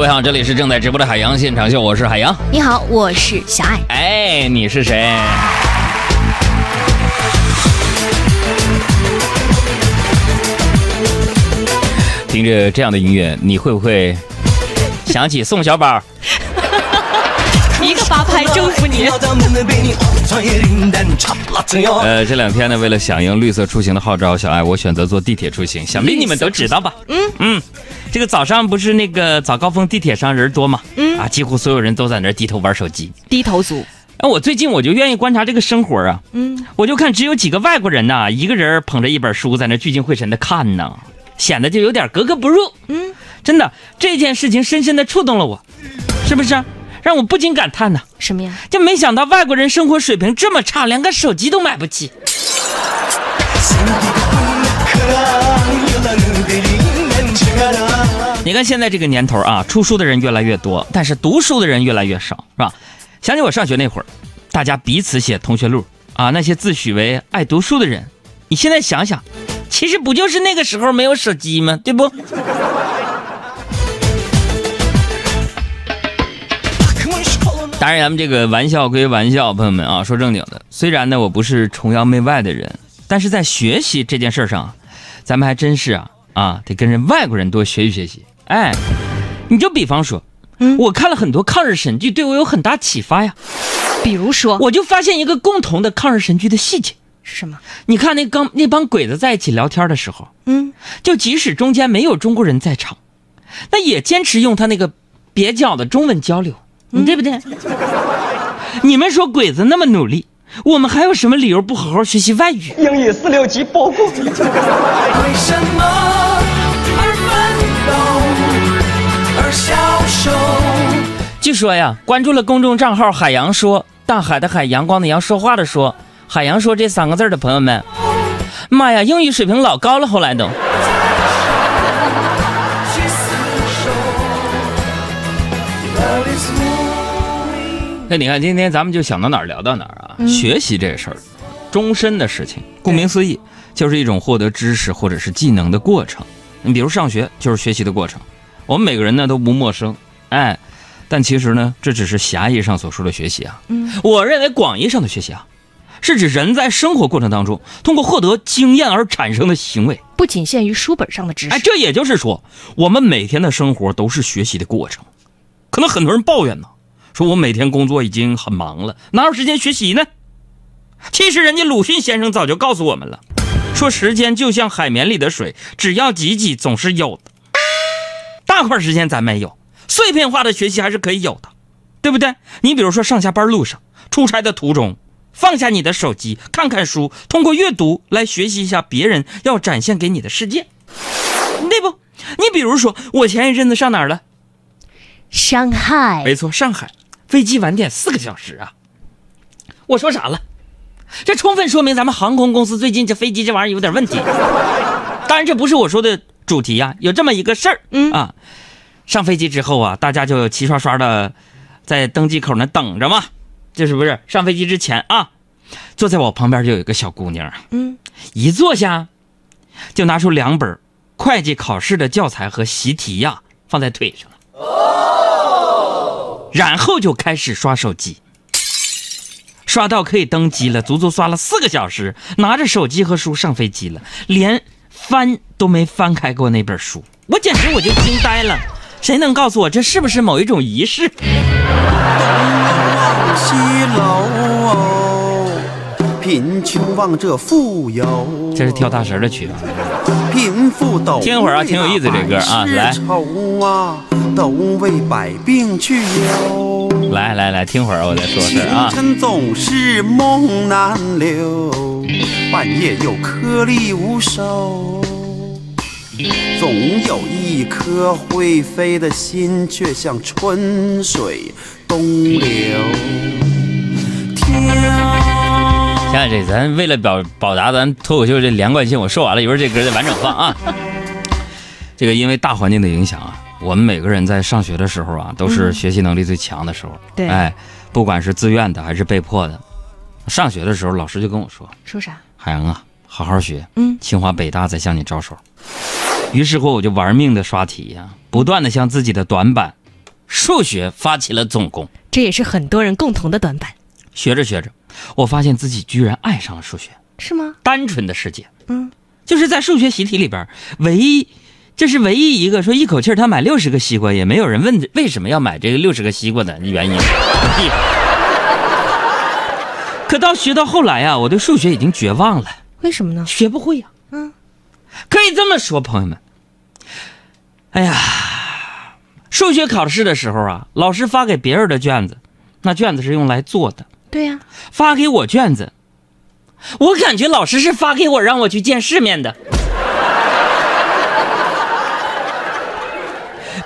各位好，这里是正在直播的海洋现场秀，我是海洋。你好，我是小爱。哎，你是谁？听着这样的音乐，你会不会想起宋小宝？一个八拍征服你。呃，这两天呢，为了响应绿色出行的号召，小爱我选择坐地铁出行。想必你们都知道吧？嗯嗯，这个早上不是那个早高峰地铁上人多吗？嗯啊，几乎所有人都在那低头玩手机。低头族。哎，我最近我就愿意观察这个生活啊。嗯，我就看只有几个外国人呐，一个人捧着一本书在那聚精会神的看呢，显得就有点格格不入。嗯，真的，这件事情深深的触动了我，是不是？让我不禁感叹呢。什么呀？就没想到外国人生活水平这么差，连个手机都买不起。你看现在这个年头啊，出书的人越来越多，但是读书的人越来越少，是吧？想起我上学那会儿，大家彼此写同学录啊，那些自诩为爱读书的人，你现在想想，其实不就是那个时候没有手机吗？对不？当然，咱们这个玩笑归玩笑，朋友们啊，说正经的。虽然呢，我不是崇洋媚外的人，但是在学习这件事上，咱们还真是啊啊，得跟人外国人多学习学习。哎，你就比方说，嗯，我看了很多抗日神剧，对我有很大启发呀。比如说，我就发现一个共同的抗日神剧的细节是什么？你看那刚那帮鬼子在一起聊天的时候，嗯，就即使中间没有中国人在场，那也坚持用他那个蹩脚的中文交流。你对不对？你们说鬼子那么努力，我们还有什么理由不好好学习外语？英语四六级包过。为什么据说呀，关注了公众账号“海洋说”，大海的海，阳光的阳，说话的说，海洋说这三个字的朋友们，妈呀，英语水平老高了，后来都。那你看，今天咱们就想到哪儿聊到哪儿啊？学习这事儿，终身的事情。顾名思义，就是一种获得知识或者是技能的过程。你比如上学就是学习的过程，我们每个人呢都不陌生。哎，但其实呢，这只是狭义上所说的学习啊。嗯，我认为广义上的学习啊，是指人在生活过程当中通过获得经验而产生的行为，不仅限于书本上的知识。哎，这也就是说，我们每天的生活都是学习的过程。可能很多人抱怨呢。说我每天工作已经很忙了，哪有时间学习呢？其实人家鲁迅先生早就告诉我们了，说时间就像海绵里的水，只要挤挤总是有的。大块时间咱没有，碎片化的学习还是可以有的，对不对？你比如说上下班路上、出差的途中，放下你的手机，看看书，通过阅读来学习一下别人要展现给你的世界，对不？你比如说我前一阵子上哪儿了？上海。没错，上海。飞机晚点四个小时啊！我说啥了？这充分说明咱们航空公司最近这飞机这玩意儿有点问题。当然，这不是我说的主题呀。有这么一个事儿，嗯啊，上飞机之后啊，大家就齐刷刷的在登机口那等着嘛。这是不是上飞机之前啊？坐在我旁边就有一个小姑娘，嗯，一坐下就拿出两本会计考试的教材和习题呀，放在腿上。然后就开始刷手机，刷到可以登机了，足足刷了四个小时，拿着手机和书上飞机了，连翻都没翻开过那本书，我简直我就惊呆了。谁能告诉我这是不是某一种仪式？贫穷望着富有，这是跳大神的曲子。贫富斗，听会儿啊，挺有意思这歌啊，来。都为百病去忧。来来来，听会儿我再说事啊。清晨总是梦难留，半夜又颗粒无收。总有一颗会飞的心，却像春水东流。现在这咱为了表表达咱脱口秀这连贯性，我说完了，一会儿这歌再完整放啊。这个因为大环境的影响啊。我们每个人在上学的时候啊，都是学习能力最强的时候。对，哎，不管是自愿的还是被迫的，上学的时候，老师就跟我说：“说啥？海洋啊，好好学，嗯，清华北大在向你招手。”于是乎，我就玩命的刷题呀，不断的向自己的短板数学发起了总攻。这也是很多人共同的短板，学着学着，我发现自己居然爱上了数学。是吗？单纯的世界，嗯，就是在数学习题里边，唯一，这是唯一一个说一口气儿他买六十个西瓜，也没有人问为什么要买这个六十个西瓜的原因。可到学到后来啊，我对数学已经绝望了，为什么呢？学不会呀、嗯，可以这么说，朋友们。哎呀，数学考试的时候啊，老师发给别人的卷子，那卷子是用来做的；对呀、发给我卷子，我感觉老师是发给我让我去见世面的。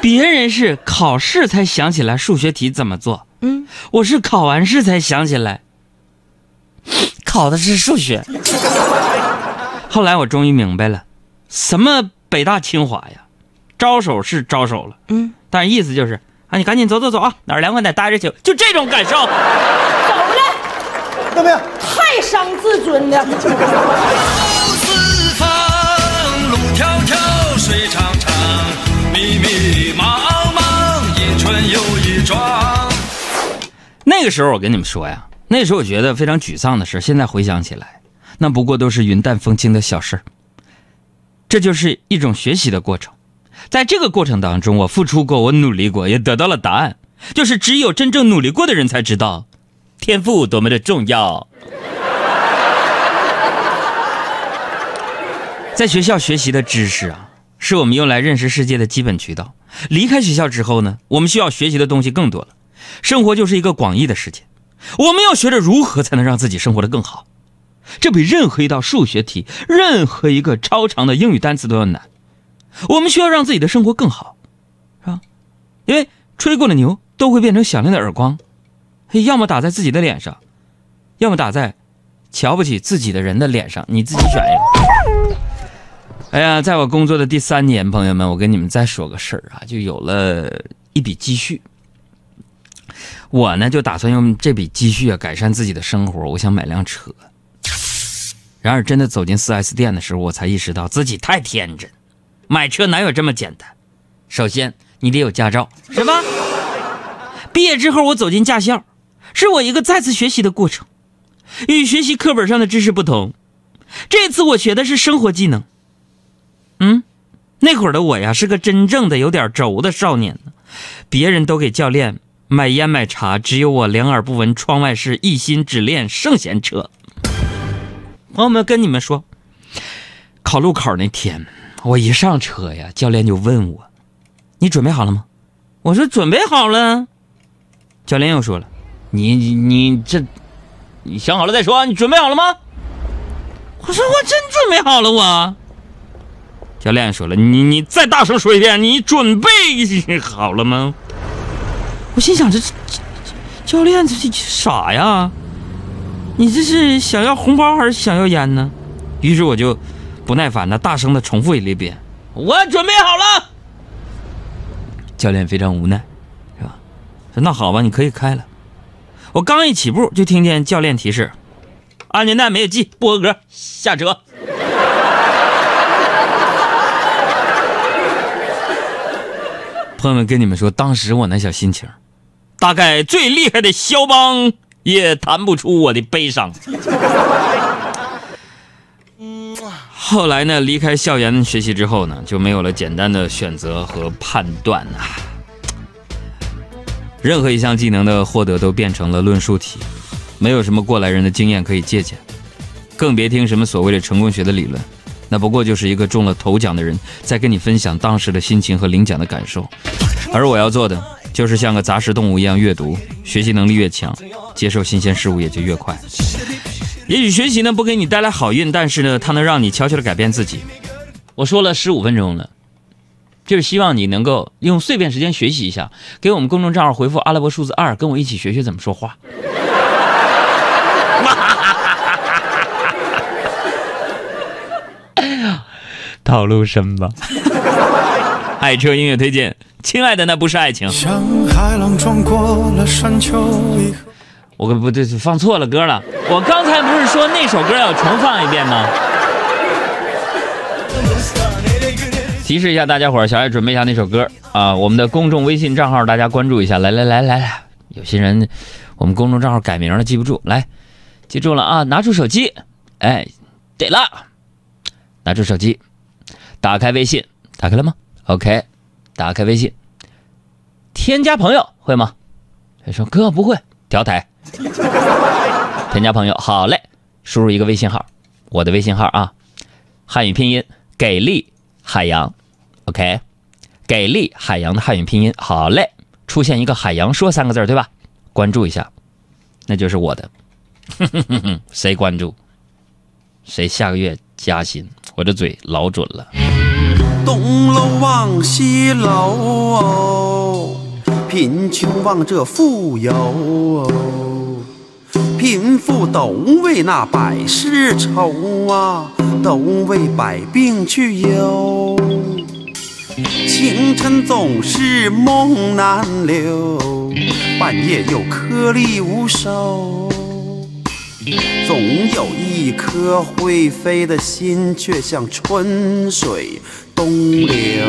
别人是考试才想起来数学题怎么做，嗯，我是考完试才想起来，考的是数学。后来我终于明白了，什么北大清华呀，招手是招手了，嗯，但是意思就是啊，你赶紧走走走啊，哪儿凉快哪儿待着去，就这种感受。走了，怎么样？太伤自尊了。四方，路迢迢，水长长，密密茫茫，一春又一庄。那个时候我跟你们说呀，那时候我觉得非常沮丧的事，现在回想起来，那不过都是云淡风轻的小事。这就是一种学习的过程，在这个过程当中，我付出过，我努力过，也得到了答案，就是只有真正努力过的人才知道，天赋多么的重要。在学校学习的知识啊，是我们用来认识世界的基本渠道。离开学校之后呢，我们需要学习的东西更多了。生活就是一个广义的世界，我们要学着如何才能让自己生活的更好。这比任何一道数学题、任何一个超长的英语单词都要难。我们需要让自己的生活更好，是吧？因为吹过的牛都会变成响亮的耳光，要么打在自己的脸上，要么打在瞧不起自己的人的脸上，你自己选一个。哎呀，在我工作的第三年，朋友们，我跟你们再说个事儿啊，就有了一笔积蓄。我呢就打算用这笔积蓄啊改善自己的生活，我想买辆车。然而真的走进 4S 店的时候，我才意识到自己太天真，买车哪有这么简单？首先你得有驾照，是吧？毕业之后我走进驾校，是我一个再次学习的过程。与学习课本上的知识不同，这次我学的是生活技能。嗯，那会儿的我呀是个真正的有点轴的少年，别人都给教练买烟买茶，只有我两耳不闻窗外事，一心只练圣贤车。朋友们，跟你们说，考路考那天，我一上车呀，教练就问我：“你准备好了吗？”我说：“准备好了。”教练又说了：“你你你这，你想好了再说，你准备好了吗？”我说：“我真准备好了，我。”教练说了：“你你再大声说一遍，你准备好了吗？”我心想：这这这教练这这傻呀？你这是想要红包还是想要烟呢？于是我就不耐烦的大声的重复了一遍：“我准备好了。”教练非常无奈，是吧？说那好吧，你可以开了。我刚一起步，就听见教练提示：“安全带没有系，不合格，下车。”朋友们，跟你们说，当时我那小心情，大概最厉害的肖邦也弹不出我的悲伤。后来呢，离开校园学习之后呢，就没有了简单的选择和判断呐、任何一项技能的获得都变成了论述题，没有什么过来人的经验可以借鉴，更别听什么所谓的成功学的理论，那不过就是一个中了头奖的人在跟你分享当时的心情和领奖的感受。而我要做的就是像个杂食动物一样阅读，学习能力越强，接受新鲜事物也就越快。也许学习呢不给你带来好运，但是呢，它能让你悄悄的改变自己。我说了十五分钟了，就是希望你能够用碎片时间学习一下，给我们公众账号回复阿拉伯数字二，跟我一起学学怎么说话。套路深吧？爱车音乐推荐，亲爱的，那不是爱情。像海浪撞过了山丘，一我不对，放错了歌了。我刚才不是说那首歌要重放一遍吗？提示一下大家伙儿，小爱准备一下那首歌啊，我们的公众微信账号大家关注一下。来来来来来，有些人我们公众账号改名了，记不住，来，记住了啊，拿出手机，哎，对了，拿出手机，打开微信，打开了吗？OK，打开微信，添加朋友会吗？他说哥不会，调台，添加朋友，好嘞，输入一个微信号，我的微信号啊，汉语拼音给力海洋。OK，给力海洋的汉语拼音，好嘞，出现一个海洋说三个字对吧？关注一下，那就是我的。谁关注，谁下个月加薪。我这嘴老准了。东楼望西楼，贫穷望着富有，贫富都为那百事愁啊，都为百病去忧。清晨总是梦难留，半夜又颗粒无收。总有一颗会飞的心，却像春水东流。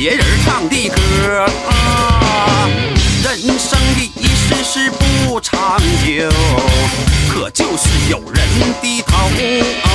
别人唱的歌啊，人生的一世是不长久，可就是有人低头啊。